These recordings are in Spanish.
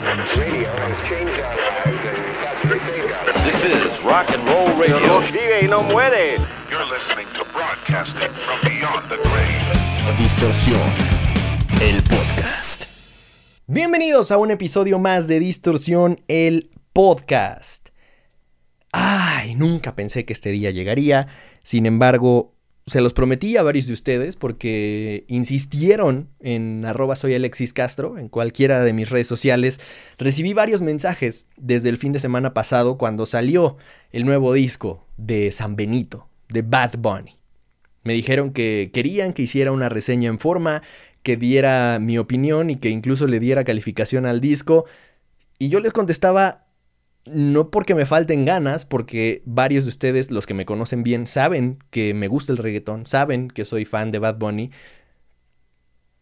This is rock and roll radio. Vive y no muere. You're listening to broadcasting from beyond the grave. Distorsión, el podcast. Bienvenidos a un episodio más de Distorsión, el podcast. Ay, nunca pensé que este día llegaría. Sin embargo, se los prometí a varios de ustedes porque insistieron en arroba Alexis Castro, en cualquiera de mis redes sociales. Recibí varios mensajes desde el fin de semana pasado cuando salió el nuevo disco de San Benito, de Bad Bunny. Me dijeron que querían que hiciera una reseña en forma, que diera mi opinión y que incluso le diera calificación al disco. Y yo les contestaba, no porque me falten ganas, porque varios de ustedes, los que me conocen bien, saben que me gusta el reggaetón, saben que soy fan de Bad Bunny.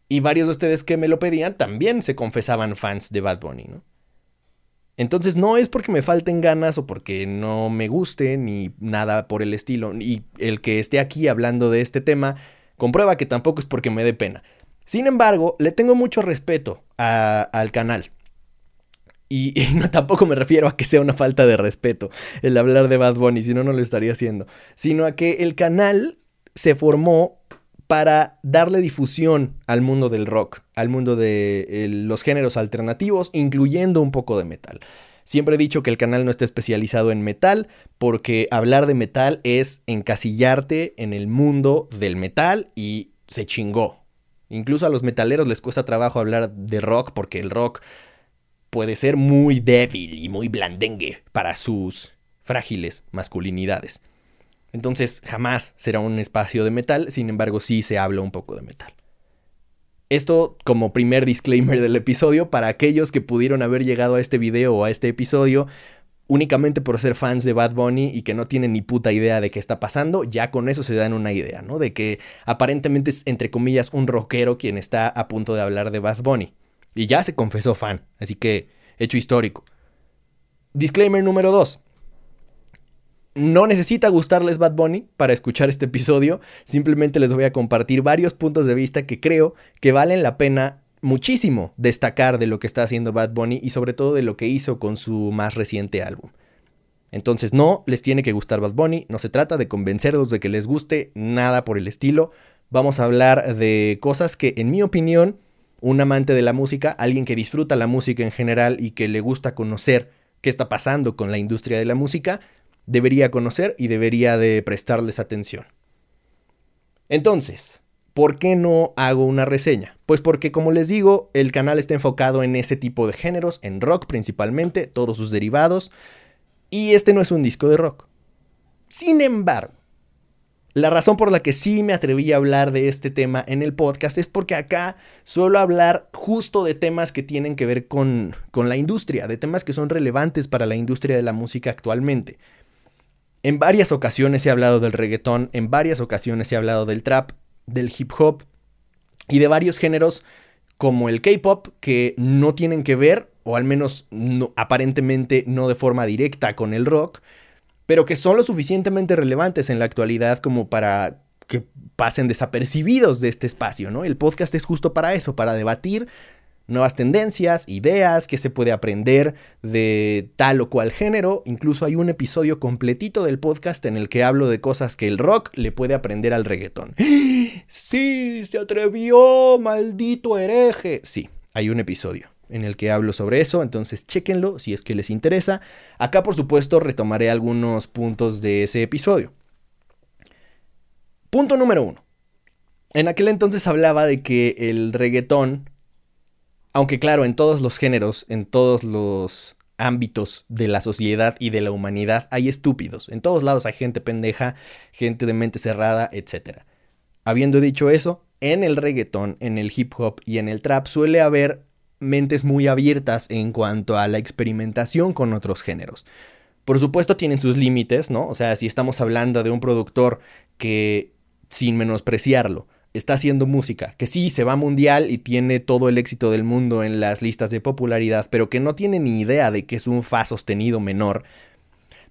Y varios de ustedes que me lo pedían también se confesaban fans de Bad Bunny, ¿no? Entonces no es porque me falten ganas o porque no me guste ni nada por el estilo. Y el que esté aquí hablando de este tema comprueba que tampoco es porque me dé pena. Sin embargo, le tengo mucho respeto al canal. Y, no tampoco me refiero a que sea una falta de respeto el hablar de Bad Bunny, si no, no lo estaría haciendo. Sino a que el canal se formó para darle difusión al mundo del rock, al mundo de eh, los géneros alternativos, incluyendo un poco de metal. Siempre he dicho que el canal no está especializado en metal, porque hablar de metal es encasillarte en el mundo del metal y se chingó. Incluso a los metaleros les cuesta trabajo hablar de rock porque el rock puede ser muy débil y muy blandengue para sus frágiles masculinidades. Entonces jamás será un espacio de metal, sin embargo sí se habla un poco de metal. Esto como primer disclaimer del episodio para aquellos que pudieron haber llegado a este video o a este episodio únicamente por ser fans de Bad Bunny y que no tienen ni puta idea de qué está pasando, ya con eso se dan una idea, ¿no? De que aparentemente es entre comillas un rockero quien está a punto de hablar de Bad Bunny. Y ya se confesó fan, así que hecho histórico. Disclaimer número 2. No necesita gustarles Bad Bunny para escuchar este episodio, simplemente les voy a compartir varios puntos de vista que creo que valen la pena muchísimo destacar de lo que está haciendo Bad Bunny y sobre todo de lo que hizo con su más reciente álbum. Entonces no les tiene que gustar Bad Bunny, no se trata de convencerlos de que les guste, nada por el estilo. Vamos a hablar de cosas que en mi opinión un amante de la música, alguien que disfruta la música en general y que le gusta conocer qué está pasando con la industria de la música, debería conocer y debería de prestarles atención. Entonces, ¿por qué no hago una reseña? Pues porque como les digo, el canal está enfocado en ese tipo de géneros, en rock principalmente, todos sus derivados, y este no es un disco de rock. Sin embargo, la razón por la que sí me atreví a hablar de este tema en el podcast es porque acá suelo hablar justo de temas que tienen que ver con, con la industria, de temas que son relevantes para la industria de la música actualmente. En varias ocasiones he hablado del reggaetón, en varias ocasiones he hablado del trap, del hip hop y de varios géneros como el K-pop que no tienen que ver, o al menos no, aparentemente no de forma directa con el rock, pero que son lo suficientemente relevantes en la actualidad como para que pasen desapercibidos de este espacio, ¿no? El podcast es justo para eso, para debatir nuevas tendencias, ideas, qué se puede aprender de tal o cual género. Incluso hay un episodio completito del podcast en el que hablo de cosas que el rock le puede aprender al reggaetón. Sí, se atrevió, maldito hereje. Sí, hay un episodio en el que hablo sobre eso, entonces chéquenlo si es que les interesa. Acá por supuesto retomaré algunos puntos de ese episodio. Punto número uno. En aquel entonces hablaba de que el reggaetón, aunque claro, en todos los géneros, en todos los ámbitos de la sociedad y de la humanidad hay estúpidos. En todos lados hay gente pendeja, gente de mente cerrada, etc. Habiendo dicho eso, en el reggaetón, en el hip hop y en el trap suele haber mentes muy abiertas en cuanto a la experimentación con otros géneros. Por supuesto tienen sus límites, ¿no? O sea, si estamos hablando de un productor que, sin menospreciarlo, está haciendo música, que sí se va mundial y tiene todo el éxito del mundo en las listas de popularidad, pero que no tiene ni idea de que es un fa sostenido menor,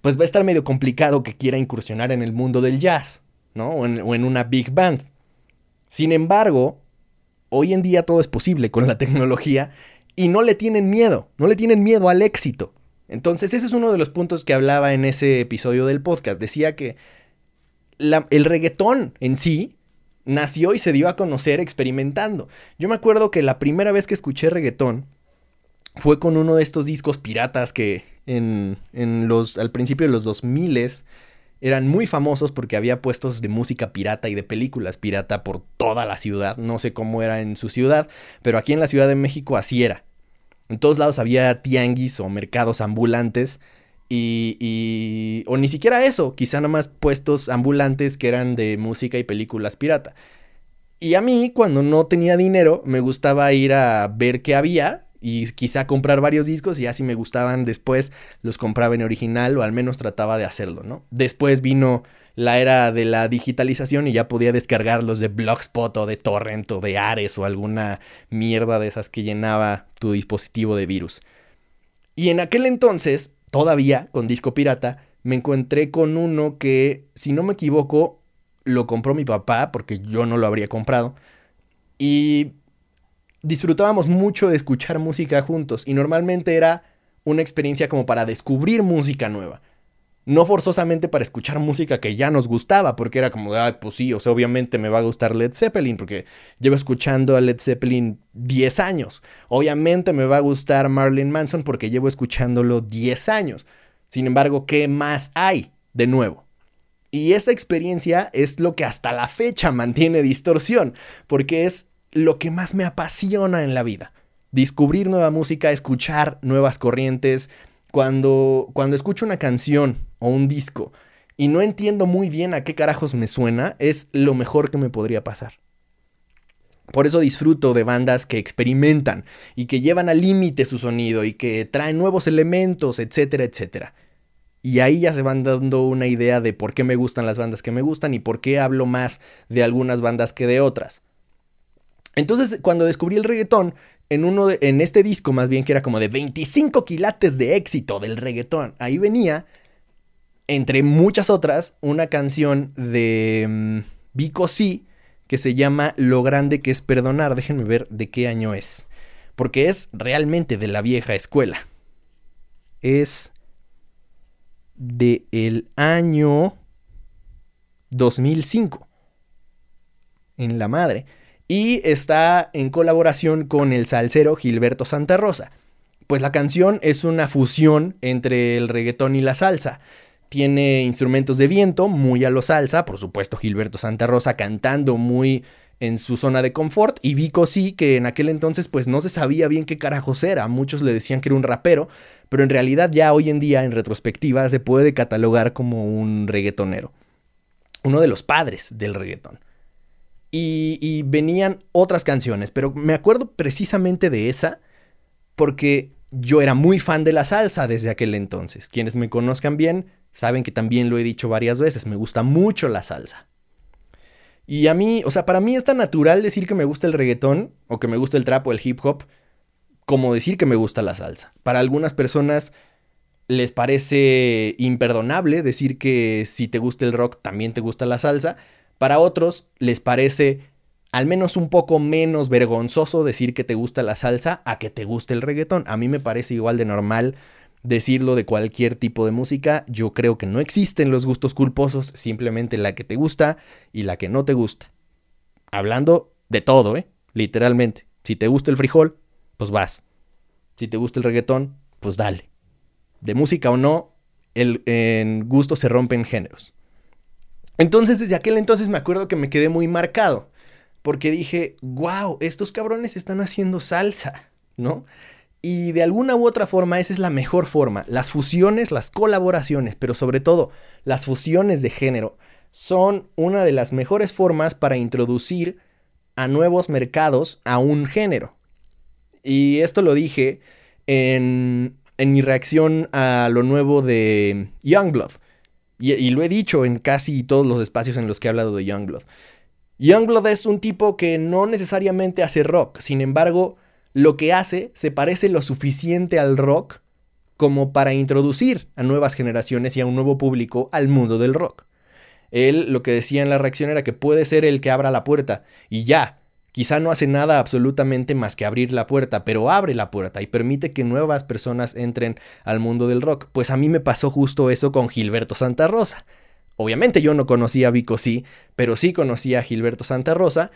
pues va a estar medio complicado que quiera incursionar en el mundo del jazz, ¿no? O en, o en una big band. Sin embargo, hoy en día todo es posible con la tecnología y no le tienen miedo, no le tienen miedo al éxito. Entonces ese es uno de los puntos que hablaba en ese episodio del podcast. Decía que el reggaetón en sí nació y se dio a conocer experimentando. Yo me acuerdo que la primera vez que escuché reggaetón fue con uno de estos discos piratas que en, en los, al principio de los 2000 eran muy famosos porque había puestos de música pirata y de películas pirata por toda la ciudad. No sé cómo era en su ciudad, pero aquí en la Ciudad de México así era. En todos lados había tianguis o mercados ambulantes y, o ni siquiera eso, quizá nada más puestos ambulantes que eran de música y películas pirata. Y a mí, cuando no tenía dinero, me gustaba ir a ver qué había y quizá comprar varios discos y ya si me gustaban después los compraba en original o al menos trataba de hacerlo, ¿no? Después vino la era de la digitalización y ya podía descargarlos de Blogspot o de Torrent o de Ares o alguna mierda de esas que llenaba tu dispositivo de virus. Y en aquel entonces, todavía con disco pirata, me encontré con uno que, si no me equivoco, lo compró mi papá porque yo no lo habría comprado. Y disfrutábamos mucho de escuchar música juntos y normalmente era una experiencia como para descubrir música nueva. No forzosamente para escuchar música que ya nos gustaba, porque era como, ah, pues sí, o sea, obviamente me va a gustar Led Zeppelin, porque llevo escuchando a Led Zeppelin 10 años. Obviamente me va a gustar Marilyn Manson porque llevo escuchándolo 10 años. Sin embargo, ¿qué más hay de nuevo? Y esa experiencia es lo que hasta la fecha mantiene distorsión, porque es lo que más me apasiona en la vida. Descubrir nueva música, escuchar nuevas corrientes. Cuando, cuando escucho una canción o un disco y no entiendo muy bien a qué carajos me suena, es lo mejor que me podría pasar. Por eso disfruto de bandas que experimentan y que llevan al límite su sonido y que traen nuevos elementos, etcétera, etcétera. Y ahí ya se van dando una idea de por qué me gustan las bandas que me gustan y por qué hablo más de algunas bandas que de otras. Entonces, cuando descubrí el reggaetón, en, uno en este disco más bien que era como de 25 quilates de éxito del reggaetón, ahí venía, entre muchas otras, una canción de um, Vico C que se llama Lo grande que es perdonar. Déjenme ver de qué año es. Porque es realmente de la vieja escuela. Es de el año 2005. En la madre y está en colaboración con el salsero Gilberto Santa Rosa. Pues la canción es una fusión entre el reggaetón y la salsa. Tiene instrumentos de viento, muy a lo salsa, por supuesto Gilberto Santa Rosa cantando muy en su zona de confort y Vico sí, que en aquel entonces pues no se sabía bien qué carajos era, muchos le decían que era un rapero, pero en realidad ya hoy en día en retrospectiva se puede catalogar como un reggaetonero, uno de los padres del reggaetón. Y, venían otras canciones, pero me acuerdo precisamente de esa porque yo era muy fan de la salsa desde aquel entonces. Quienes me conozcan bien saben que también lo he dicho varias veces, me gusta mucho la salsa. Y a mí, o sea, para mí es tan natural decir que me gusta el reggaetón o que me gusta el trap o el hip hop como decir que me gusta la salsa. Para algunas personas les parece imperdonable decir que si te gusta el rock también te gusta la salsa. Para otros les parece al menos un poco menos vergonzoso decir que te gusta la salsa a que te guste el reggaetón. A mí me parece igual de normal decirlo de cualquier tipo de música. Yo creo que no existen los gustos culposos, simplemente la que te gusta y la que no te gusta. Hablando de todo, ¿eh? Literalmente. Si te gusta el frijol, pues vas. Si te gusta el reggaetón, pues dale. De música o no, el, en gusto se rompen géneros. Entonces, desde aquel entonces me acuerdo que me quedé muy marcado. Porque dije, wow, estos cabrones están haciendo salsa, ¿no? Y de alguna u otra forma, esa es la mejor forma. Las fusiones, las colaboraciones, pero sobre todo las fusiones de género, son una de las mejores formas para introducir a nuevos mercados a un género. Y esto lo dije en, en mi reacción a lo nuevo de Youngblood. Y, lo he dicho en casi todos los espacios en los que he hablado de Youngblood. Youngblood es un tipo que no necesariamente hace rock, sin embargo, lo que hace se parece lo suficiente al rock como para introducir a nuevas generaciones y a un nuevo público al mundo del rock. Él lo que decía en la reacción era que puede ser el que abra la puerta y ya, Quizá no hace nada absolutamente más que abrir la puerta, pero abre la puerta y permite que nuevas personas entren al mundo del rock. Pues a mí me pasó justo eso con Gilberto Santa Rosa. Obviamente yo no conocía a Vico sí, pero sí conocía a Gilberto Santa Rosa.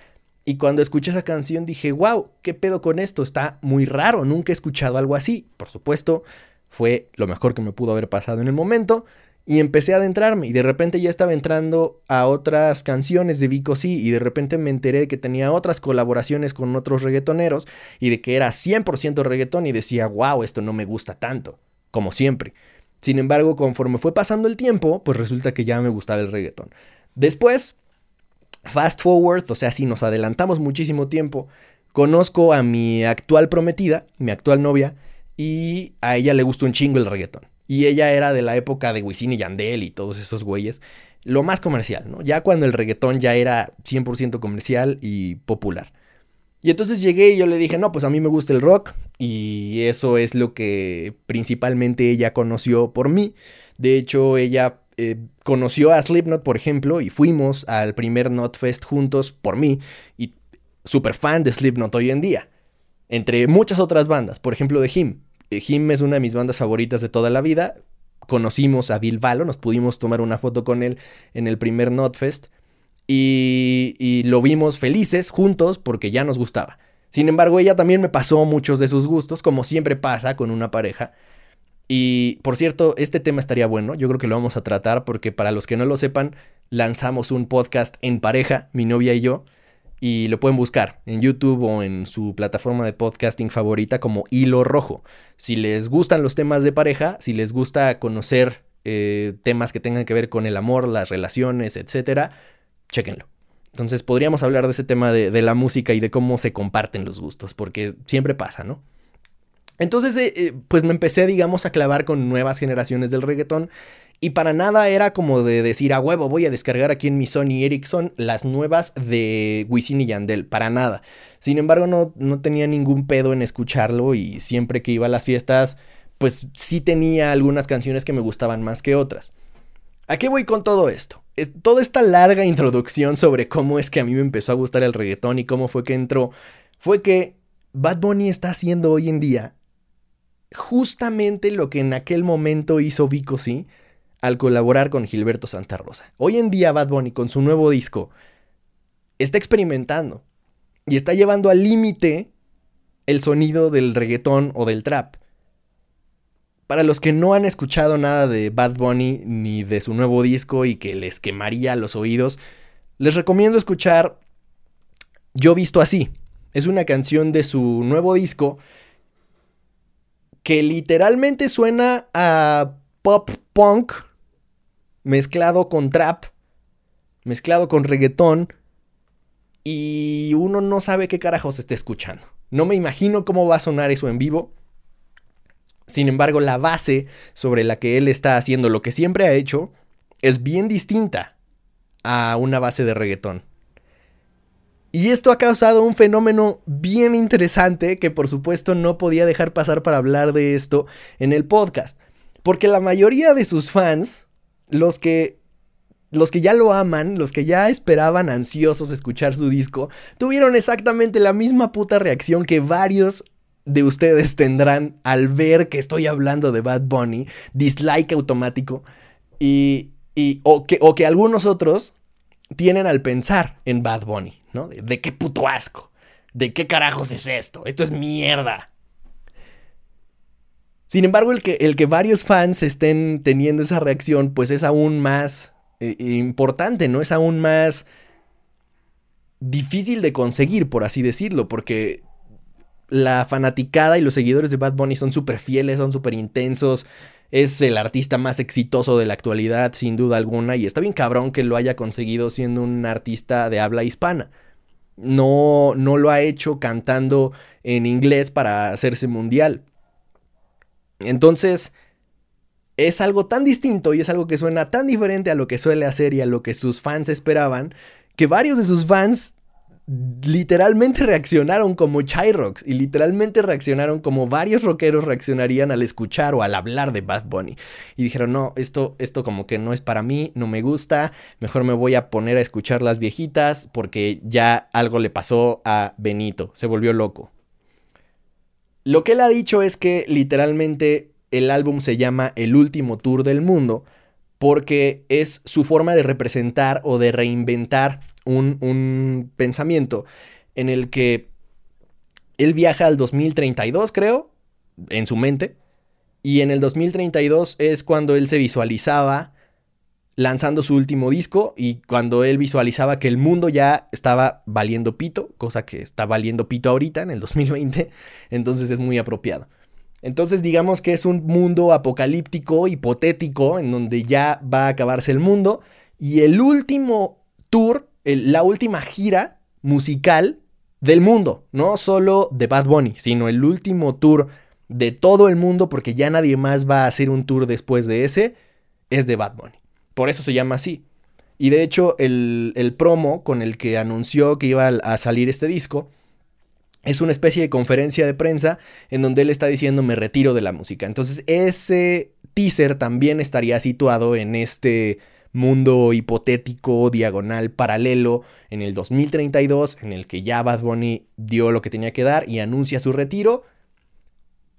Y cuando escuché esa canción dije, wow, ¿qué pedo con esto? Está muy raro, nunca he escuchado algo así. Por supuesto, fue lo mejor que me pudo haber pasado en el momento. Y empecé a adentrarme y de repente ya estaba entrando a otras canciones de Vico sí y de repente me enteré de que tenía otras colaboraciones con otros reggaetoneros y de que era 100% reggaetón y decía, wow, esto no me gusta tanto, como siempre. Sin embargo, conforme fue pasando el tiempo, pues resulta que ya me gustaba el reggaetón. Después, fast forward, o sea, si nos adelantamos muchísimo tiempo, conozco a mi actual prometida, mi actual novia, y a ella le gustó un chingo el reggaetón. Y ella era de la época de Wisin y Yandel y todos esos güeyes. Lo más comercial, ¿no? Ya cuando el reggaetón ya era 100% comercial y popular. Y entonces llegué y yo le dije, no, pues a mí me gusta el rock y eso es lo que principalmente ella conoció por mí. De hecho, ella eh, conoció a Slipknot, por ejemplo, y fuimos al primer Notfest juntos por mí y súper fan de Slipknot hoy en día. Entre muchas otras bandas, por ejemplo, de Him. Jim es una de mis bandas favoritas de toda la vida. Conocimos a Bill nos pudimos tomar una foto con él en el primer Notfest y, y lo vimos felices juntos porque ya nos gustaba. Sin embargo, ella también me pasó muchos de sus gustos, como siempre pasa con una pareja. Y por cierto, este tema estaría bueno, yo creo que lo vamos a tratar porque para los que no lo sepan, lanzamos un podcast en pareja, mi novia y yo y lo pueden buscar en YouTube o en su plataforma de podcasting favorita como Hilo Rojo. Si les gustan los temas de pareja, si les gusta conocer eh, temas que tengan que ver con el amor, las relaciones, etcétera, chéquenlo. Entonces podríamos hablar de ese tema de, la música y de cómo se comparten los gustos, porque siempre pasa, ¿no? Entonces, eh, eh, pues me empecé, digamos, a clavar con nuevas generaciones del reggaetón y para nada era como de decir, a huevo, voy a descargar aquí en mi Sony Ericsson las nuevas de Wisin y Yandel. Para nada. Sin embargo, no, no tenía ningún pedo en escucharlo y siempre que iba a las fiestas, pues sí tenía algunas canciones que me gustaban más que otras. ¿A qué voy con todo esto? toda esta larga introducción sobre cómo es que a mí me empezó a gustar el reggaetón y cómo fue que entró, fue que Bad Bunny está haciendo hoy en día justamente lo que en aquel momento hizo Vico, sí al colaborar con Gilberto Santa Rosa. Hoy en día Bad Bunny con su nuevo disco está experimentando y está llevando al límite el sonido del reggaetón o del trap. Para los que no han escuchado nada de Bad Bunny ni de su nuevo disco y que les quemaría los oídos, les recomiendo escuchar Yo Visto Así. Es una canción de su nuevo disco que literalmente suena a pop punk mezclado con trap, mezclado con reggaetón, y uno no sabe qué carajos está escuchando. No me imagino cómo va a sonar eso en vivo. Sin embargo, la base sobre la que él está haciendo lo que siempre ha hecho es bien distinta a una base de reggaetón. Y esto ha causado un fenómeno bien interesante que por supuesto no podía dejar pasar para hablar de esto en el podcast. Porque la mayoría de sus fans los que los que ya lo aman, los que ya esperaban ansiosos escuchar su disco, tuvieron exactamente la misma puta reacción que varios de ustedes tendrán al ver que estoy hablando de Bad Bunny, dislike automático, y, y o, que, o que algunos otros tienen al pensar en Bad Bunny, ¿no? De, de qué puto asco, de qué carajos es esto, esto es mierda. Sin embargo, el que, el que varios fans estén teniendo esa reacción, pues es aún más eh, importante, ¿no? Es aún más difícil de conseguir, por así decirlo, porque la fanaticada y los seguidores de Bad Bunny son súper fieles, son súper intensos. Es el artista más exitoso de la actualidad, sin duda alguna, y está bien cabrón que lo haya conseguido siendo un artista de habla hispana. No, no lo ha hecho cantando en inglés para hacerse mundial. Entonces, es algo tan distinto y es algo que suena tan diferente a lo que suele hacer y a lo que sus fans esperaban, que varios de sus fans literalmente reaccionaron como Rocks y literalmente reaccionaron como varios rockeros reaccionarían al escuchar o al hablar de Bad Bunny. Y dijeron, no, esto, esto como que no es para mí, no me gusta, mejor me voy a poner a escuchar las viejitas porque ya algo le pasó a Benito, se volvió loco. Lo que él ha dicho es que literalmente el álbum se llama El último tour del mundo porque es su forma de representar o de reinventar un, pensamiento en el que él viaja al 2032, creo, en su mente, y en el 2032 es cuando él se visualizaba lanzando su último disco y cuando él visualizaba que el mundo ya estaba valiendo pito, cosa que está valiendo pito ahorita en el 2020, entonces es muy apropiado. Entonces digamos que es un mundo apocalíptico, hipotético, en donde ya va a acabarse el mundo y el último tour la última gira musical del mundo, no solo de Bad Bunny, sino el último tour de todo el mundo, porque ya nadie más va a hacer un tour después de ese, es de Bad Bunny. Por eso se llama así. Y de hecho, el, el promo con el que anunció que iba a salir este disco es una especie de conferencia de prensa en donde él está diciendo me retiro de la música. Entonces ese teaser también estaría situado en este mundo hipotético, diagonal, paralelo, en el 2032, en el que ya Bad Bunny dio lo que tenía que dar y anuncia su retiro,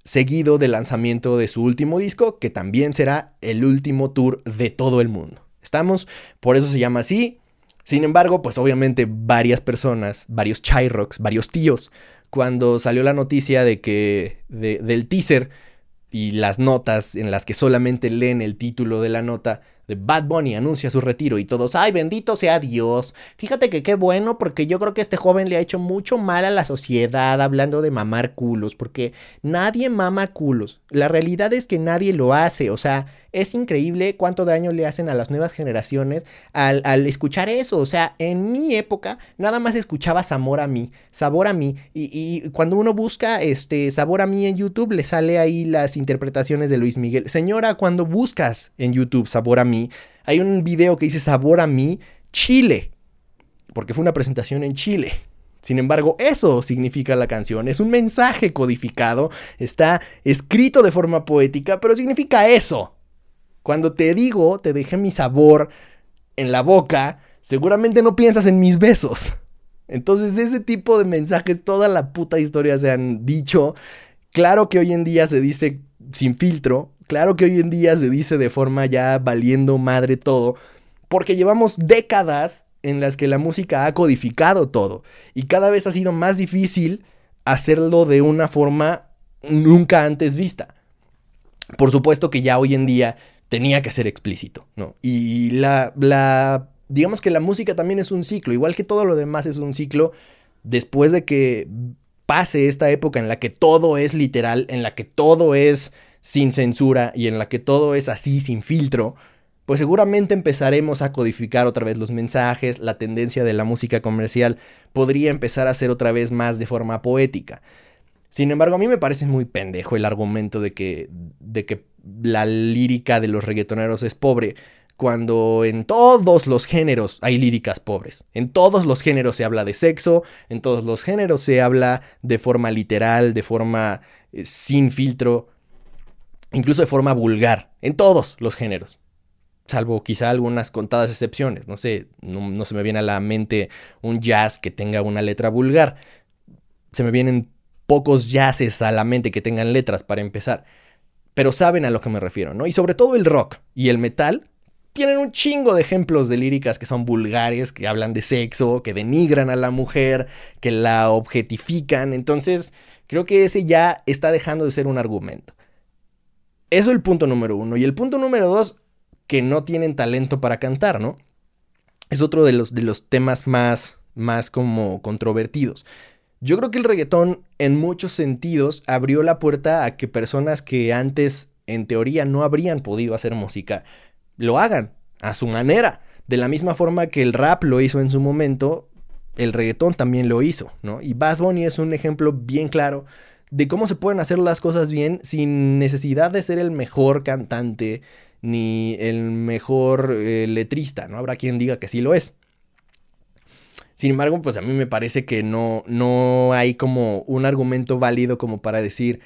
seguido del lanzamiento de su último disco, que también será el último tour de todo el mundo. ¿Estamos? Por eso se llama así. Sin embargo, pues obviamente varias personas, varios Chyrocks, varios tíos, cuando salió la noticia de que del teaser y las notas en las que solamente leen el título de la nota, Bad Bunny anuncia su retiro y todos, ay, bendito sea Dios. Fíjate que qué bueno porque yo creo que este joven le ha hecho mucho mal a la sociedad hablando de mamar culos, porque nadie mama culos. La realidad es que nadie lo hace, o sea, es increíble cuánto daño le hacen a las nuevas generaciones al, escuchar eso. O sea, en mi época nada más escuchaba Sabor a mí, Sabor a mí. Y, cuando uno busca este Sabor a mí en YouTube, le sale ahí las interpretaciones de Luis Miguel. Señora, cuando buscas en YouTube Sabor a mí, hay un video que dice Sabor a mí, Chile. Porque fue una presentación en Chile. Sin embargo, eso significa la canción. Es un mensaje codificado, está escrito de forma poética, pero significa eso. Cuando te digo, te dejé mi sabor en la boca, seguramente no piensas en mis besos. Entonces ese tipo de mensajes, toda la puta historia se han dicho. Claro que hoy en día se dice sin filtro, claro que hoy en día se dice de forma ya valiendo madre todo, porque llevamos décadas en las que la música ha codificado todo y cada vez ha sido más difícil hacerlo de una forma nunca antes vista. Por supuesto que ya hoy en día tenía que ser explícito, ¿no? Y la, la, digamos que la música también es un ciclo, igual que todo lo demás es un ciclo, después de que pase esta época en la que todo es literal, en la que todo es sin censura y en la que todo es así, sin filtro, pues seguramente empezaremos a codificar otra vez los mensajes, la tendencia de la música comercial podría empezar a ser otra vez más de forma poética. Sin embargo, a mí me parece muy pendejo el argumento de que, de que la lírica de los reggaetoneros es pobre, cuando en todos los géneros hay líricas pobres. En todos los géneros se habla de sexo, en todos los géneros se habla de forma literal, de forma eh, sin filtro, incluso de forma vulgar, en todos los géneros. Salvo quizá algunas contadas excepciones. No sé, no, se me viene a la mente un jazz que tenga una letra vulgar. Se me vienen pocos jazzes a la mente que tengan letras para empezar pero saben a lo que me refiero, ¿no? Y sobre todo el rock y el metal tienen un chingo de ejemplos de líricas que son vulgares, que hablan de sexo, que denigran a la mujer, que la objetifican. Entonces, creo que ese ya está dejando de ser un argumento. Eso es el punto número uno. Y el punto número dos, que no tienen talento para cantar, ¿no? Es otro de los, de los temas más, más como controvertidos. Yo creo que el reggaetón en muchos sentidos abrió la puerta a que personas que antes en teoría no habrían podido hacer música lo hagan a su manera. De la misma forma que el rap lo hizo en su momento, el reggaetón también lo hizo, ¿no? Y Bad Bunny es un ejemplo bien claro de cómo se pueden hacer las cosas bien sin necesidad de ser el mejor cantante ni el mejor eh, letrista, ¿no? Habrá quien diga que sí lo es. Sin embargo, pues a mí me parece que no, no hay como un argumento válido como para decir,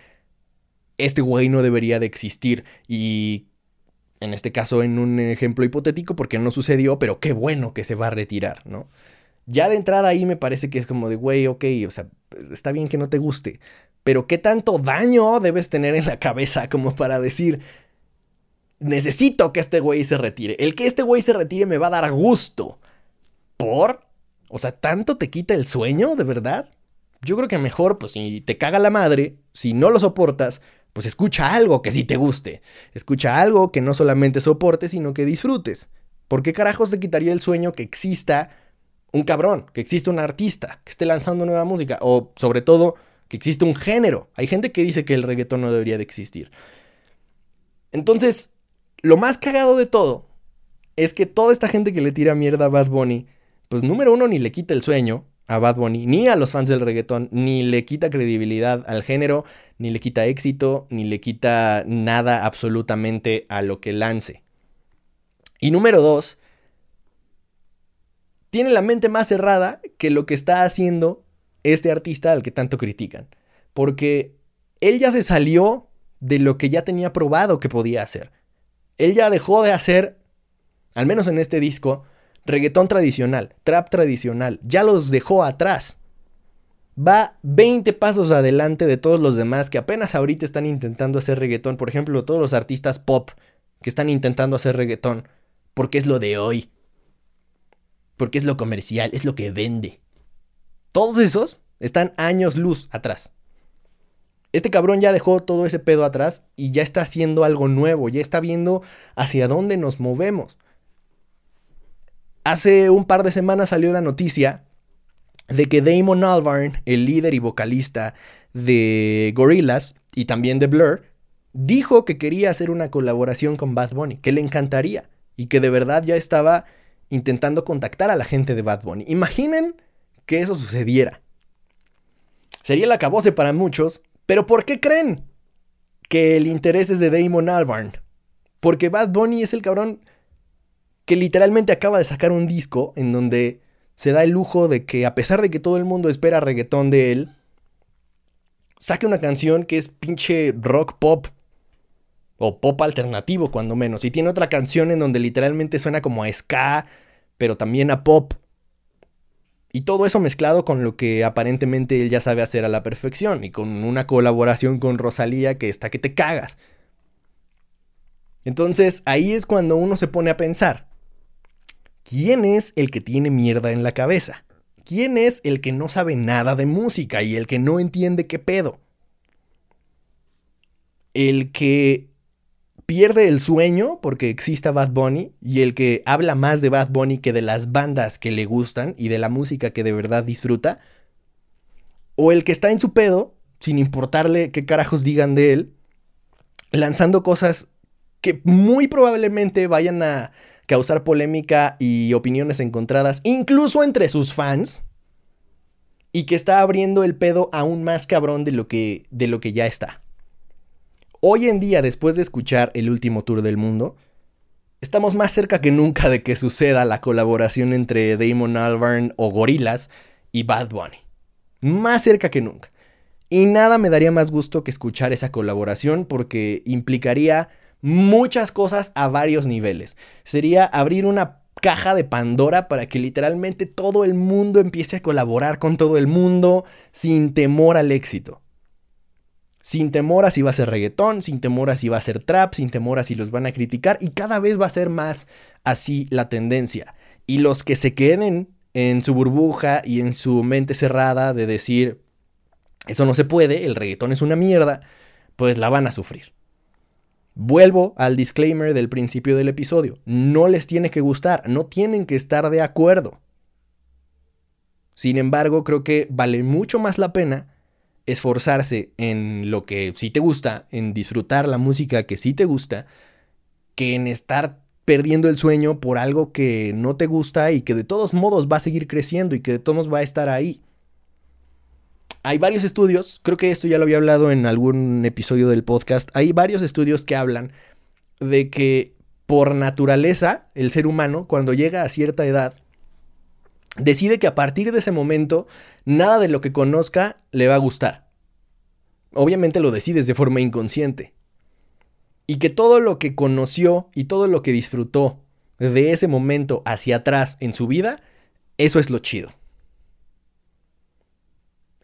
este güey no debería de existir. Y en este caso, en un ejemplo hipotético, porque no sucedió, pero qué bueno que se va a retirar, ¿no? Ya de entrada ahí me parece que es como de, güey, ok, o sea, está bien que no te guste, pero qué tanto daño debes tener en la cabeza como para decir, necesito que este güey se retire. El que este güey se retire me va a dar gusto. ¿Por? O sea, ¿tanto te quita el sueño, de verdad? Yo creo que mejor, pues si te caga la madre, si no lo soportas, pues escucha algo que sí te guste. Escucha algo que no solamente soportes, sino que disfrutes. ¿Por qué carajos te quitaría el sueño que exista un cabrón, que exista un artista que esté lanzando nueva música? O sobre todo, que exista un género. Hay gente que dice que el reggaetón no debería de existir. Entonces, lo más cagado de todo es que toda esta gente que le tira mierda a Bad Bunny, pues número uno ni le quita el sueño a Bad Bunny, ni a los fans del reggaetón, ni le quita credibilidad al género, ni le quita éxito, ni le quita nada absolutamente a lo que lance. Y número dos, tiene la mente más cerrada que lo que está haciendo este artista al que tanto critican. Porque él ya se salió de lo que ya tenía probado que podía hacer. Él ya dejó de hacer, al menos en este disco, reggaetón tradicional, trap tradicional. Ya los dejó atrás. Va 20 pasos adelante de todos los demás que apenas ahorita están intentando hacer reggaetón. Por ejemplo, todos los artistas pop que están intentando hacer reggaetón. Porque es lo de hoy. Porque es lo comercial, es lo que vende. Todos esos están años luz atrás. Este cabrón ya dejó todo ese pedo atrás y ya está haciendo algo nuevo, ya está viendo hacia dónde nos movemos. Hace un par de semanas salió la noticia de que Damon Albarn, el líder y vocalista de Gorillaz y también de Blur, dijo que quería hacer una colaboración con Bad Bunny, que le encantaría y que de verdad ya estaba intentando contactar a la gente de Bad Bunny. Imaginen que eso sucediera. Sería el acabose para muchos, pero ¿por qué creen que el interés es de Damon Albarn? Porque Bad Bunny es el cabrón que literalmente acaba de sacar un disco en donde se da el lujo de que a pesar de que todo el mundo espera reggaetón de él, saque una canción que es pinche rock pop o pop alternativo cuando menos. Y tiene otra canción en donde literalmente suena como a ska, pero también a pop. Y todo eso mezclado con lo que aparentemente él ya sabe hacer a la perfección y con una colaboración con Rosalía que está que te cagas. Entonces ahí es cuando uno se pone a pensar, ¿quién es el que tiene mierda en la cabeza? ¿Quién es el que no sabe nada de música y el que no entiende qué pedo? El que pierde el sueño porque exista Bad Bunny y el que habla más de Bad Bunny que de las bandas que le gustan y de la música que de verdad disfruta, o el que está en su pedo, sin importarle qué carajos digan de él, lanzando cosas que muy probablemente vayan a causar polémica y opiniones encontradas, incluso entre sus fans, y que está abriendo el pedo aún más cabrón de lo que, de lo que ya está. Hoy en día, después de escuchar el último tour del mundo, estamos más cerca que nunca de que suceda la colaboración entre Damon Albarn o Gorillaz y Bad Bunny. Más cerca que nunca. Y nada me daría más gusto que escuchar esa colaboración porque implicaría muchas cosas a varios niveles. Sería abrir una caja de Pandora para que literalmente todo el mundo empiece a colaborar con todo el mundo sin temor al éxito sin temor a si va a ser reggaetón, sin temor a si va a ser trap, sin temor a si los van a criticar y cada vez va a ser más así la tendencia. Y los que se queden en su burbuja y en su mente cerrada de decir, eso no se puede, el reggaetón es una mierda, pues la van a sufrir. Vuelvo al disclaimer del principio del episodio. No les tiene que gustar, no tienen que estar de acuerdo. Sin embargo, creo que vale mucho más la pena esforzarse en lo que sí te gusta, en disfrutar la música que sí te gusta, que en estar perdiendo el sueño por algo que no te gusta y que de todos modos va a seguir creciendo y que de todos modos va a estar ahí. Hay varios estudios, creo que esto ya lo había hablado en algún episodio del podcast, hay varios estudios que hablan de que por naturaleza el ser humano cuando llega a cierta edad decide que a partir de ese momento nada de lo que conozca le va a gustar. Obviamente lo decides de forma inconsciente. Y que todo lo que conoció y todo lo que disfrutó de ese momento hacia atrás en su vida, eso es lo chido.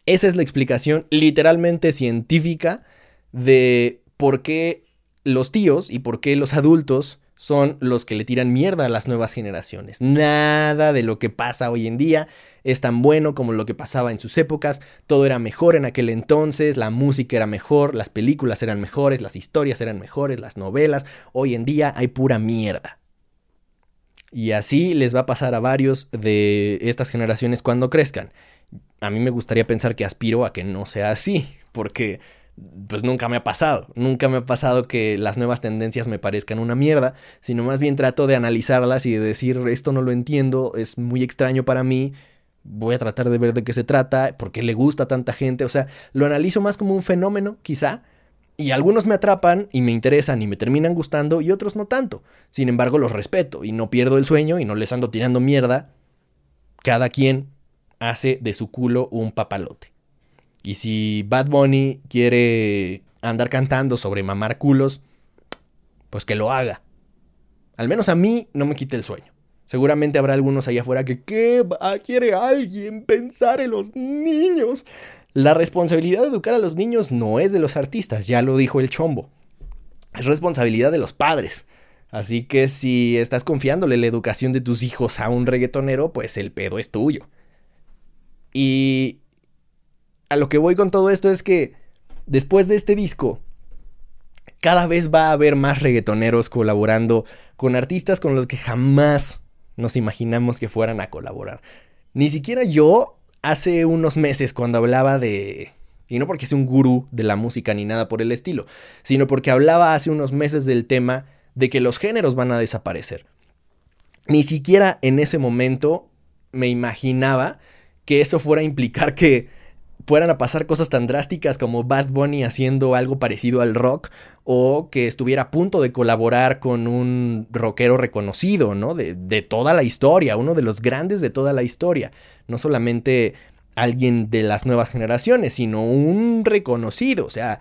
Esa es la explicación literalmente científica de por qué los tíos y por qué los adultos son los que le tiran mierda a las nuevas generaciones. Nada de lo que pasa hoy en día es tan bueno como lo que pasaba en sus épocas. Todo era mejor en aquel entonces, la música era mejor, las películas eran mejores, las historias eran mejores, las novelas. Hoy en día hay pura mierda. Y así les va a pasar a varios de estas generaciones cuando crezcan. A mí me gustaría pensar que aspiro a que no sea así, porque pues nunca me ha pasado. Nunca me ha pasado que las nuevas tendencias me parezcan una mierda, sino más bien trato de analizarlas y de decir, esto no lo entiendo, es muy extraño para mí, voy a tratar de ver de qué se trata, por qué le gusta a tanta gente, o sea, lo analizo más como un fenómeno, quizá, y algunos me atrapan y me interesan y me terminan gustando y otros no tanto. Sin embargo, los respeto y no pierdo el sueño y no les ando tirando mierda. Cada quien hace de su culo un papalote. Y si Bad Bunny quiere andar cantando sobre mamar culos, pues que lo haga. Al menos a mí no me quite el sueño. Seguramente habrá algunos allá afuera que ¿qué quiere alguien pensar en los niños? La responsabilidad de educar a los niños no es de los artistas, ya lo dijo el chombo. Es responsabilidad de los padres. Así que si estás confiándole la educación de tus hijos a un reggaetonero, pues el pedo es tuyo. Y a lo que voy con todo esto es que después de este disco, cada vez va a haber más reggaetoneros colaborando con artistas con los que jamás nos imaginamos que fueran a colaborar. Ni siquiera yo, hace unos meses, cuando hablaba de... Y no porque sea un gurú de la música ni nada por el estilo, sino porque hablaba hace unos meses del tema de que los géneros van a desaparecer. Ni siquiera en ese momento me imaginaba que eso fuera a implicar que fueran a pasar cosas tan drásticas como Bad Bunny haciendo algo parecido al rock o que estuviera a punto de colaborar con un rockero reconocido, ¿no? De, de, toda la historia, uno de los grandes de toda la historia. No solamente alguien de las nuevas generaciones, sino un reconocido. O sea,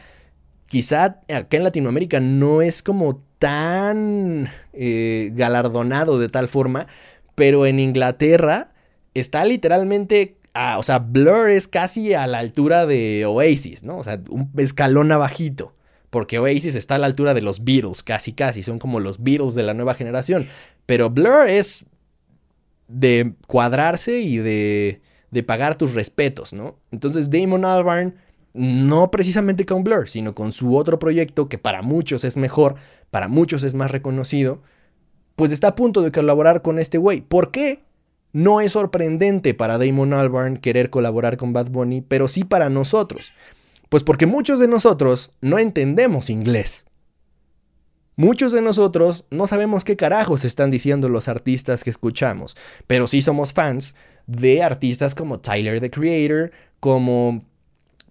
quizá acá en Latinoamérica no es como tan eh, galardonado de tal forma, pero en Inglaterra está literalmente Ah, o sea, Blur es casi a la altura de Oasis, ¿no? O sea, un escalón abajito. Porque Oasis está a la altura de los Beatles, casi casi. Son como los Beatles de la nueva generación. Pero Blur es de cuadrarse y de, de pagar tus respetos, ¿no? Entonces Damon Albarn, no precisamente con Blur, sino con su otro proyecto que para muchos es mejor, para muchos es más reconocido, pues está a punto de colaborar con este güey. ¿Por qué? No es sorprendente para Damon Albarn querer colaborar con Bad Bunny, pero sí para nosotros. Pues porque muchos de nosotros no entendemos inglés. Muchos de nosotros no sabemos qué carajos están diciendo los artistas que escuchamos, pero sí somos fans de artistas como Tyler the Creator, como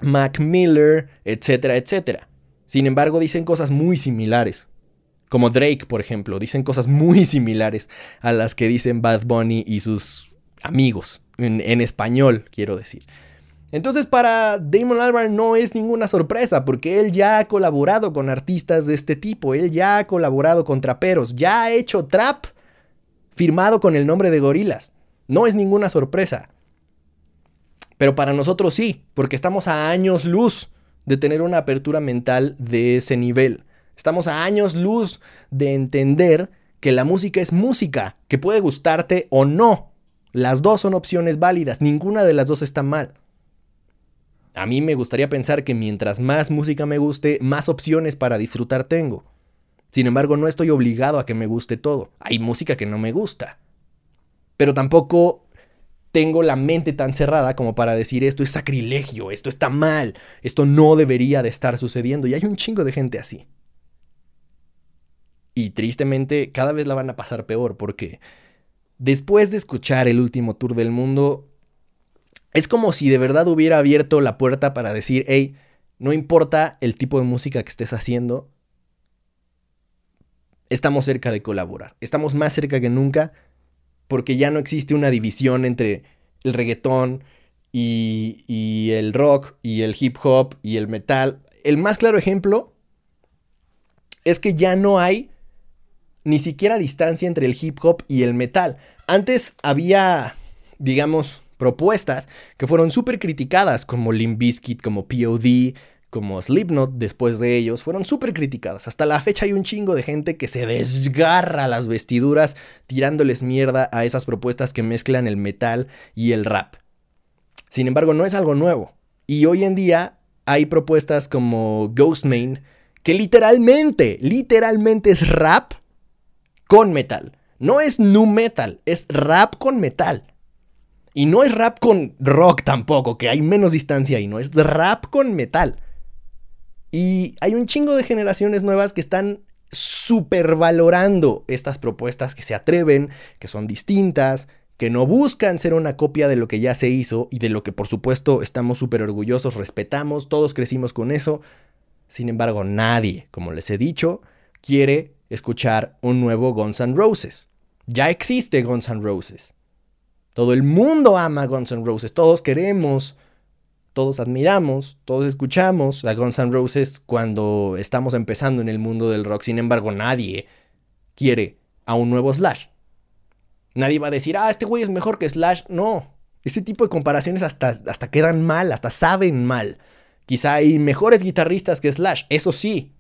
Mac Miller, etcétera, etcétera. Sin embargo, dicen cosas muy similares como Drake, por ejemplo, dicen cosas muy similares a las que dicen Bad Bunny y sus amigos, en, español, quiero decir. Entonces para Damon Albarn no es ninguna sorpresa porque él ya ha colaborado con artistas de este tipo, él ya ha colaborado con traperos, ya ha hecho trap firmado con el nombre de Gorilas. No es ninguna sorpresa. Pero para nosotros sí, porque estamos a años luz de tener una apertura mental de ese nivel. Estamos a años luz de entender que la música es música, que puede gustarte o no. Las dos son opciones válidas, ninguna de las dos está mal. A mí me gustaría pensar que mientras más música me guste, más opciones para disfrutar tengo. Sin embargo, no estoy obligado a que me guste todo. Hay música que no me gusta. Pero tampoco tengo la mente tan cerrada como para decir esto es sacrilegio, esto está mal, esto no debería de estar sucediendo. Y hay un chingo de gente así. Y tristemente cada vez la van a pasar peor porque después de escuchar el último tour del mundo, es como si de verdad hubiera abierto la puerta para decir, hey, no importa el tipo de música que estés haciendo, estamos cerca de colaborar, estamos más cerca que nunca, porque ya no existe una división entre el reggaetón y, y el rock y el hip hop y el metal. El más claro ejemplo es que ya no hay ni siquiera distancia entre el hip hop y el metal. Antes había, digamos, propuestas que fueron súper criticadas, como Limp Bizkit, como POD, como Slipknot, después de ellos, fueron súper criticadas. Hasta la fecha hay un chingo de gente que se desgarra las vestiduras tirándoles mierda a esas propuestas que mezclan el metal y el rap. Sin embargo, no es algo nuevo. Y hoy en día hay propuestas como Ghostmain, que literalmente, literalmente es rap con metal. No es nu metal, es rap con metal. Y no es rap con rock tampoco, que hay menos distancia ahí, no es rap con metal. Y hay un chingo de generaciones nuevas que están supervalorando estas propuestas que se atreven, que son distintas, que no buscan ser una copia de lo que ya se hizo y de lo que por supuesto estamos súper orgullosos, respetamos, todos crecimos con eso. Sin embargo, nadie, como les he dicho, quiere escuchar un nuevo Guns N' Roses. Ya existe Guns N' Roses. Todo el mundo ama Guns N' Roses, todos queremos todos admiramos, todos escuchamos a Guns N' Roses cuando estamos empezando en el mundo del rock. Sin embargo, nadie quiere a un nuevo Slash. Nadie va a decir, ah, este güey es mejor que Slash. No. Ese tipo de comparaciones hasta, hasta quedan mal, hasta saben mal. Quizá hay mejores guitarristas que Slash, eso sí.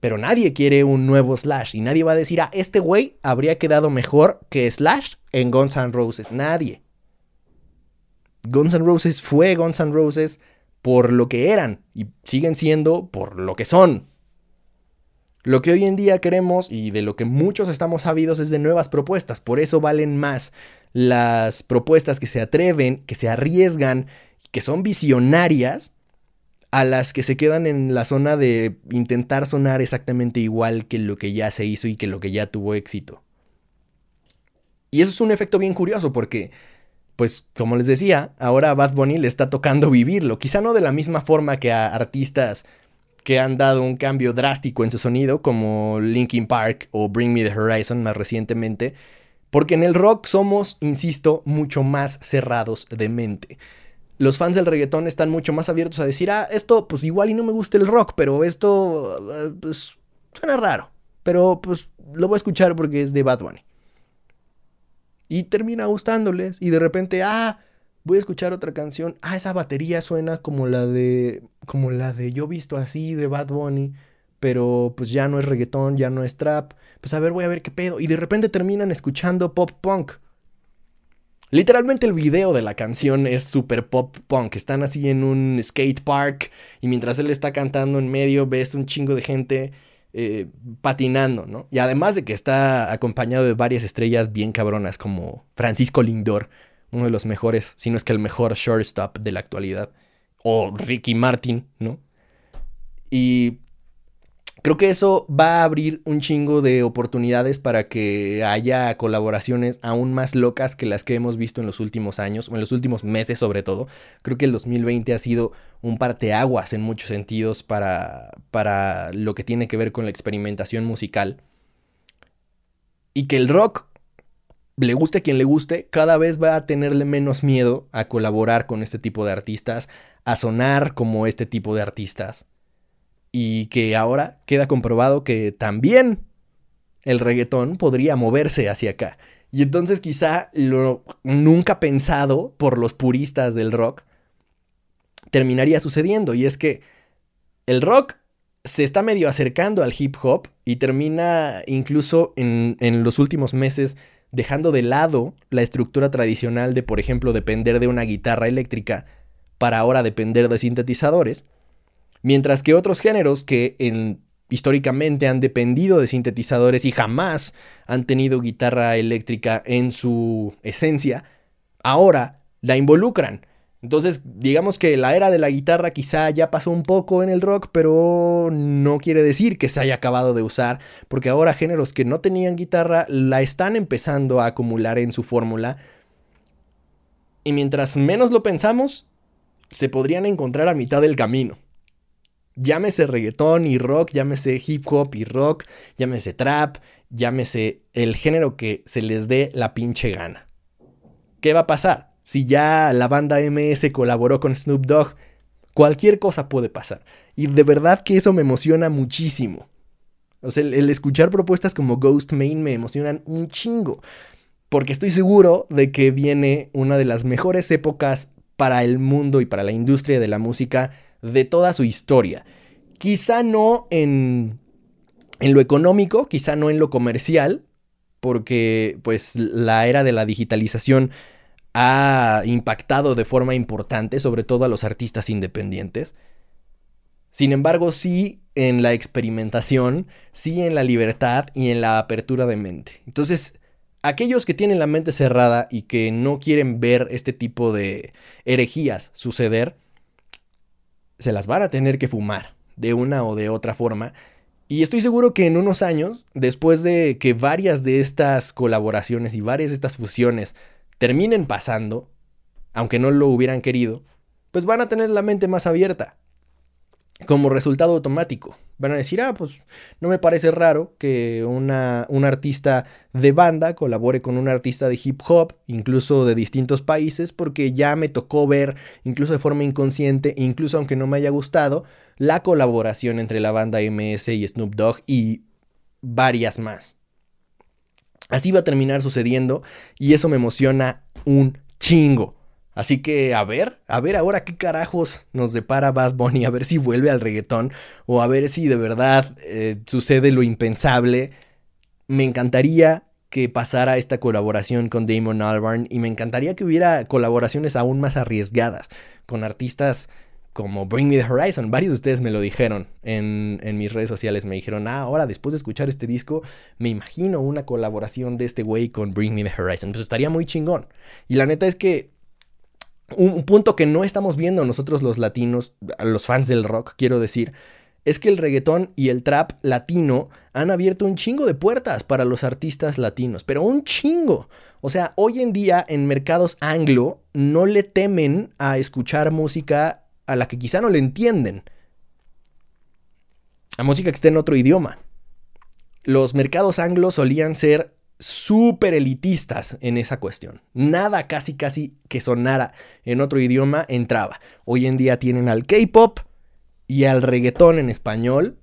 Pero nadie quiere un nuevo Slash y nadie va a decir, ah, este güey habría quedado mejor que Slash en Guns N' Roses. Nadie. Guns N' Roses fue Guns N' Roses por lo que eran y siguen siendo por lo que son. Lo que hoy en día queremos y de lo que muchos estamos sabidos es de nuevas propuestas, por eso valen más las propuestas que se atreven, que se arriesgan, que son visionarias, a las que se quedan en la zona de intentar sonar exactamente igual que lo que ya se hizo y que lo que ya tuvo éxito. Y eso es un efecto bien curioso porque pues como les decía, ahora a Bad Bunny le está tocando vivirlo, quizá no de la misma forma que a artistas que han dado un cambio drástico en su sonido, como Linkin Park o Bring Me the Horizon más recientemente, porque en el rock somos, insisto, mucho más cerrados de mente. Los fans del reggaetón están mucho más abiertos a decir, ah, esto pues igual y no me gusta el rock, pero esto eh, pues suena raro, pero pues lo voy a escuchar porque es de Bad Bunny. Y termina gustándoles y de repente, ah, voy a escuchar otra canción. Ah, esa batería suena como la de como la de Yo visto así de Bad Bunny, pero pues ya no es reggaetón, ya no es trap. Pues a ver, voy a ver qué pedo y de repente terminan escuchando pop punk. Literalmente el video de la canción es super pop punk. Están así en un skate park y mientras él está cantando en medio ves un chingo de gente eh, patinando, ¿no? Y además de que está acompañado de varias estrellas bien cabronas como Francisco Lindor, uno de los mejores, si no es que el mejor shortstop de la actualidad, o Ricky Martin, ¿no? Y Creo que eso va a abrir un chingo de oportunidades para que haya colaboraciones aún más locas que las que hemos visto en los últimos años, o en los últimos meses sobre todo. Creo que el 2020 ha sido un parteaguas en muchos sentidos para, para lo que tiene que ver con la experimentación musical. Y que el rock, le guste a quien le guste, cada vez va a tenerle menos miedo a colaborar con este tipo de artistas, a sonar como este tipo de artistas y que ahora queda comprobado que también el reggaetón podría moverse hacia acá. Y entonces quizá lo nunca pensado por los puristas del rock terminaría sucediendo. Y es que el rock se está medio acercando al hip hop y termina incluso en, en, los últimos meses dejando de lado la estructura tradicional de, por ejemplo, depender de una guitarra eléctrica para ahora depender de sintetizadores. Mientras que otros géneros que en, históricamente han dependido de sintetizadores y jamás han tenido guitarra eléctrica en su esencia, ahora la involucran. Entonces, digamos que la era de la guitarra quizá ya pasó un poco en el rock, pero no quiere decir que se haya acabado de usar, porque ahora géneros que no tenían guitarra la están empezando a acumular en su fórmula. Y mientras menos lo pensamos, se podrían encontrar a mitad del camino. Llámese reggaetón y rock, llámese hip hop y rock, llámese trap, llámese el género que se les dé la pinche gana. ¿Qué va a pasar? Si ya la banda MS colaboró con Snoop Dogg, cualquier cosa puede pasar. Y de verdad que eso me emociona muchísimo. O sea, el, el escuchar propuestas como Ghost Main me emocionan un chingo. Porque estoy seguro de que viene una de las mejores épocas para el mundo y para la industria de la música de toda su historia. Quizá no en, en lo económico, quizá no en lo comercial, porque pues la era de la digitalización ha impactado de forma importante, sobre todo a los artistas independientes. Sin embargo, sí en la experimentación, sí en la libertad y en la apertura de mente. Entonces, aquellos que tienen la mente cerrada y que no quieren ver este tipo de herejías suceder, se las van a tener que fumar de una o de otra forma. Y estoy seguro que en unos años, después de que varias de estas colaboraciones y varias de estas fusiones terminen pasando, aunque no lo hubieran querido, pues van a tener la mente más abierta como resultado automático. Van a decir, ah, pues no me parece raro que una, un artista de banda colabore con un artista de hip hop, incluso de distintos países, porque ya me tocó ver, incluso de forma inconsciente, incluso aunque no me haya gustado, la colaboración entre la banda MS y Snoop Dogg y varias más. Así va a terminar sucediendo y eso me emociona un chingo. Así que a ver, a ver ahora qué carajos nos depara Bad Bunny, a ver si vuelve al reggaetón o a ver si de verdad eh, sucede lo impensable. Me encantaría que pasara esta colaboración con Damon Albarn y me encantaría que hubiera colaboraciones aún más arriesgadas con artistas como Bring Me the Horizon. Varios de ustedes me lo dijeron en, en, mis redes sociales. Me dijeron, ah, ahora después de escuchar este disco, me imagino una colaboración de este güey con Bring Me the Horizon. Pues estaría muy chingón. Y la neta es que un punto que no estamos viendo nosotros los latinos, los fans del rock, quiero decir, es que el reggaetón y el trap latino han abierto un chingo de puertas para los artistas latinos, pero un chingo. O sea, hoy en día en mercados anglo no le temen a escuchar música a la que quizá no le entienden. A música que esté en otro idioma. Los mercados anglos solían ser súper elitistas en esa cuestión. Nada casi casi que sonara en otro idioma entraba. Hoy en día tienen al K-pop y al reggaetón en español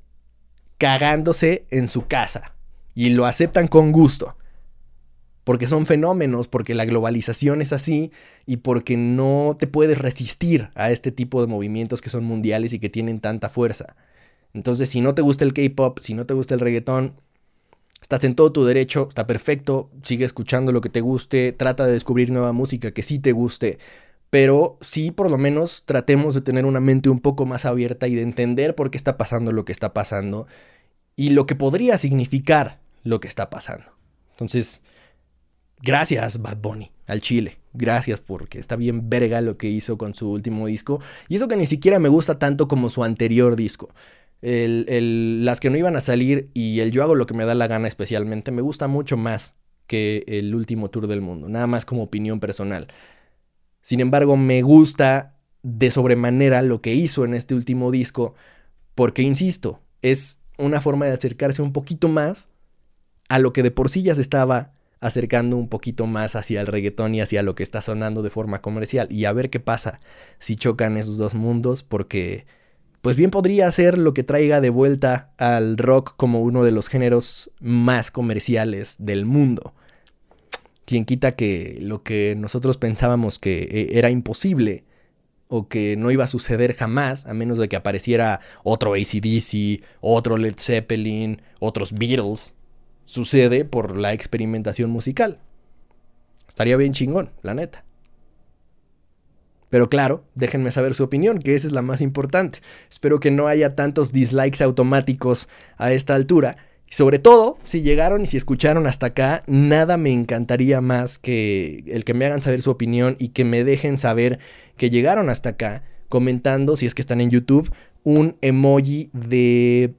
cagándose en su casa y lo aceptan con gusto. Porque son fenómenos, porque la globalización es así y porque no te puedes resistir a este tipo de movimientos que son mundiales y que tienen tanta fuerza. Entonces, si no te gusta el K-pop, si no te gusta el reggaetón, Estás en todo tu derecho, está perfecto, sigue escuchando lo que te guste, trata de descubrir nueva música que sí te guste, pero sí por lo menos tratemos de tener una mente un poco más abierta y de entender por qué está pasando lo que está pasando y lo que podría significar lo que está pasando. Entonces, gracias Bad Bunny al Chile. Gracias porque está bien verga lo que hizo con su último disco. Y eso que ni siquiera me gusta tanto como su anterior disco las que no iban a salir y el yo hago lo que me da la gana especialmente, me gusta mucho más que el último tour del mundo, nada más como opinión personal. Sin embargo, me gusta de sobremanera lo que hizo en este último disco, porque, insisto, es una forma de acercarse un poquito más a lo que de por sí ya se estaba acercando un poquito más hacia el reggaetón y hacia lo que está sonando de forma comercial. Y a ver qué pasa si chocan esos dos mundos, porque pues bien podría ser lo que traiga de vuelta al rock como uno de los géneros más comerciales del mundo. Quien quita que lo que nosotros pensábamos que eh, era imposible o que no iba a suceder jamás, a menos de que apareciera otro ACDC, otro Led Zeppelin, otros Beatles, sucede por la experimentación musical. Estaría bien chingón, la neta. Pero claro, déjenme saber su opinión, que esa es la más importante. Espero que no haya tantos dislikes automáticos a esta altura. Y sobre todo, si llegaron y si escucharon hasta acá, nada me encantaría más que el que me hagan saber su opinión y que me dejen saber que llegaron hasta acá, comentando, si es que están en YouTube, un emoji de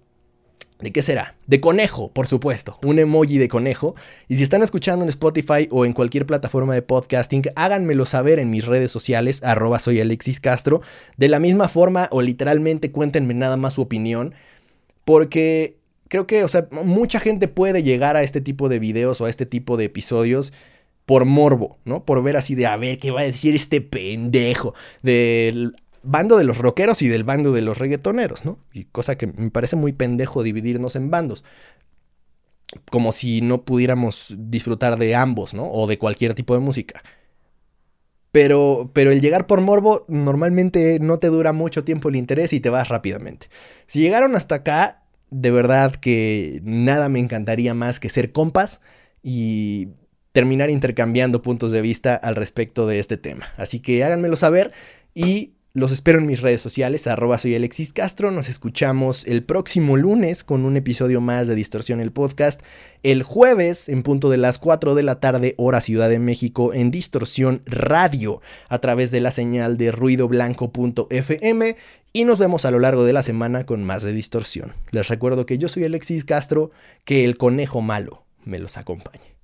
¿De qué será? De conejo, por supuesto. Un emoji de conejo. Y si están escuchando en Spotify o en cualquier plataforma de podcasting, háganmelo saber en mis redes sociales, arroba soy Alexis Castro. De la misma forma o literalmente cuéntenme nada más su opinión. Porque creo que, o sea, mucha gente puede llegar a este tipo de videos o a este tipo de episodios por morbo, ¿no? Por ver así de, a ver, ¿qué va a decir este pendejo? Del bando de los rockeros y del bando de los reggaetoneros, ¿no? Y cosa que me parece muy pendejo dividirnos en bandos. Como si no pudiéramos disfrutar de ambos, ¿no? O de cualquier tipo de música. Pero, pero el llegar por morbo normalmente no te dura mucho tiempo el interés y te vas rápidamente. Si llegaron hasta acá, de verdad que nada me encantaría más que ser compas y terminar intercambiando puntos de vista al respecto de este tema. Así que háganmelo saber y los espero en mis redes sociales, arroba soy Alexis Castro. Nos escuchamos el próximo lunes con un episodio más de Distorsión el Podcast. El jueves, en punto de las 4 de la tarde, hora Ciudad de México, en Distorsión Radio, a través de la señal de ruidoblanco.fm. Y nos vemos a lo largo de la semana con más de Distorsión. Les recuerdo que yo soy Alexis Castro, que el conejo malo me los acompañe.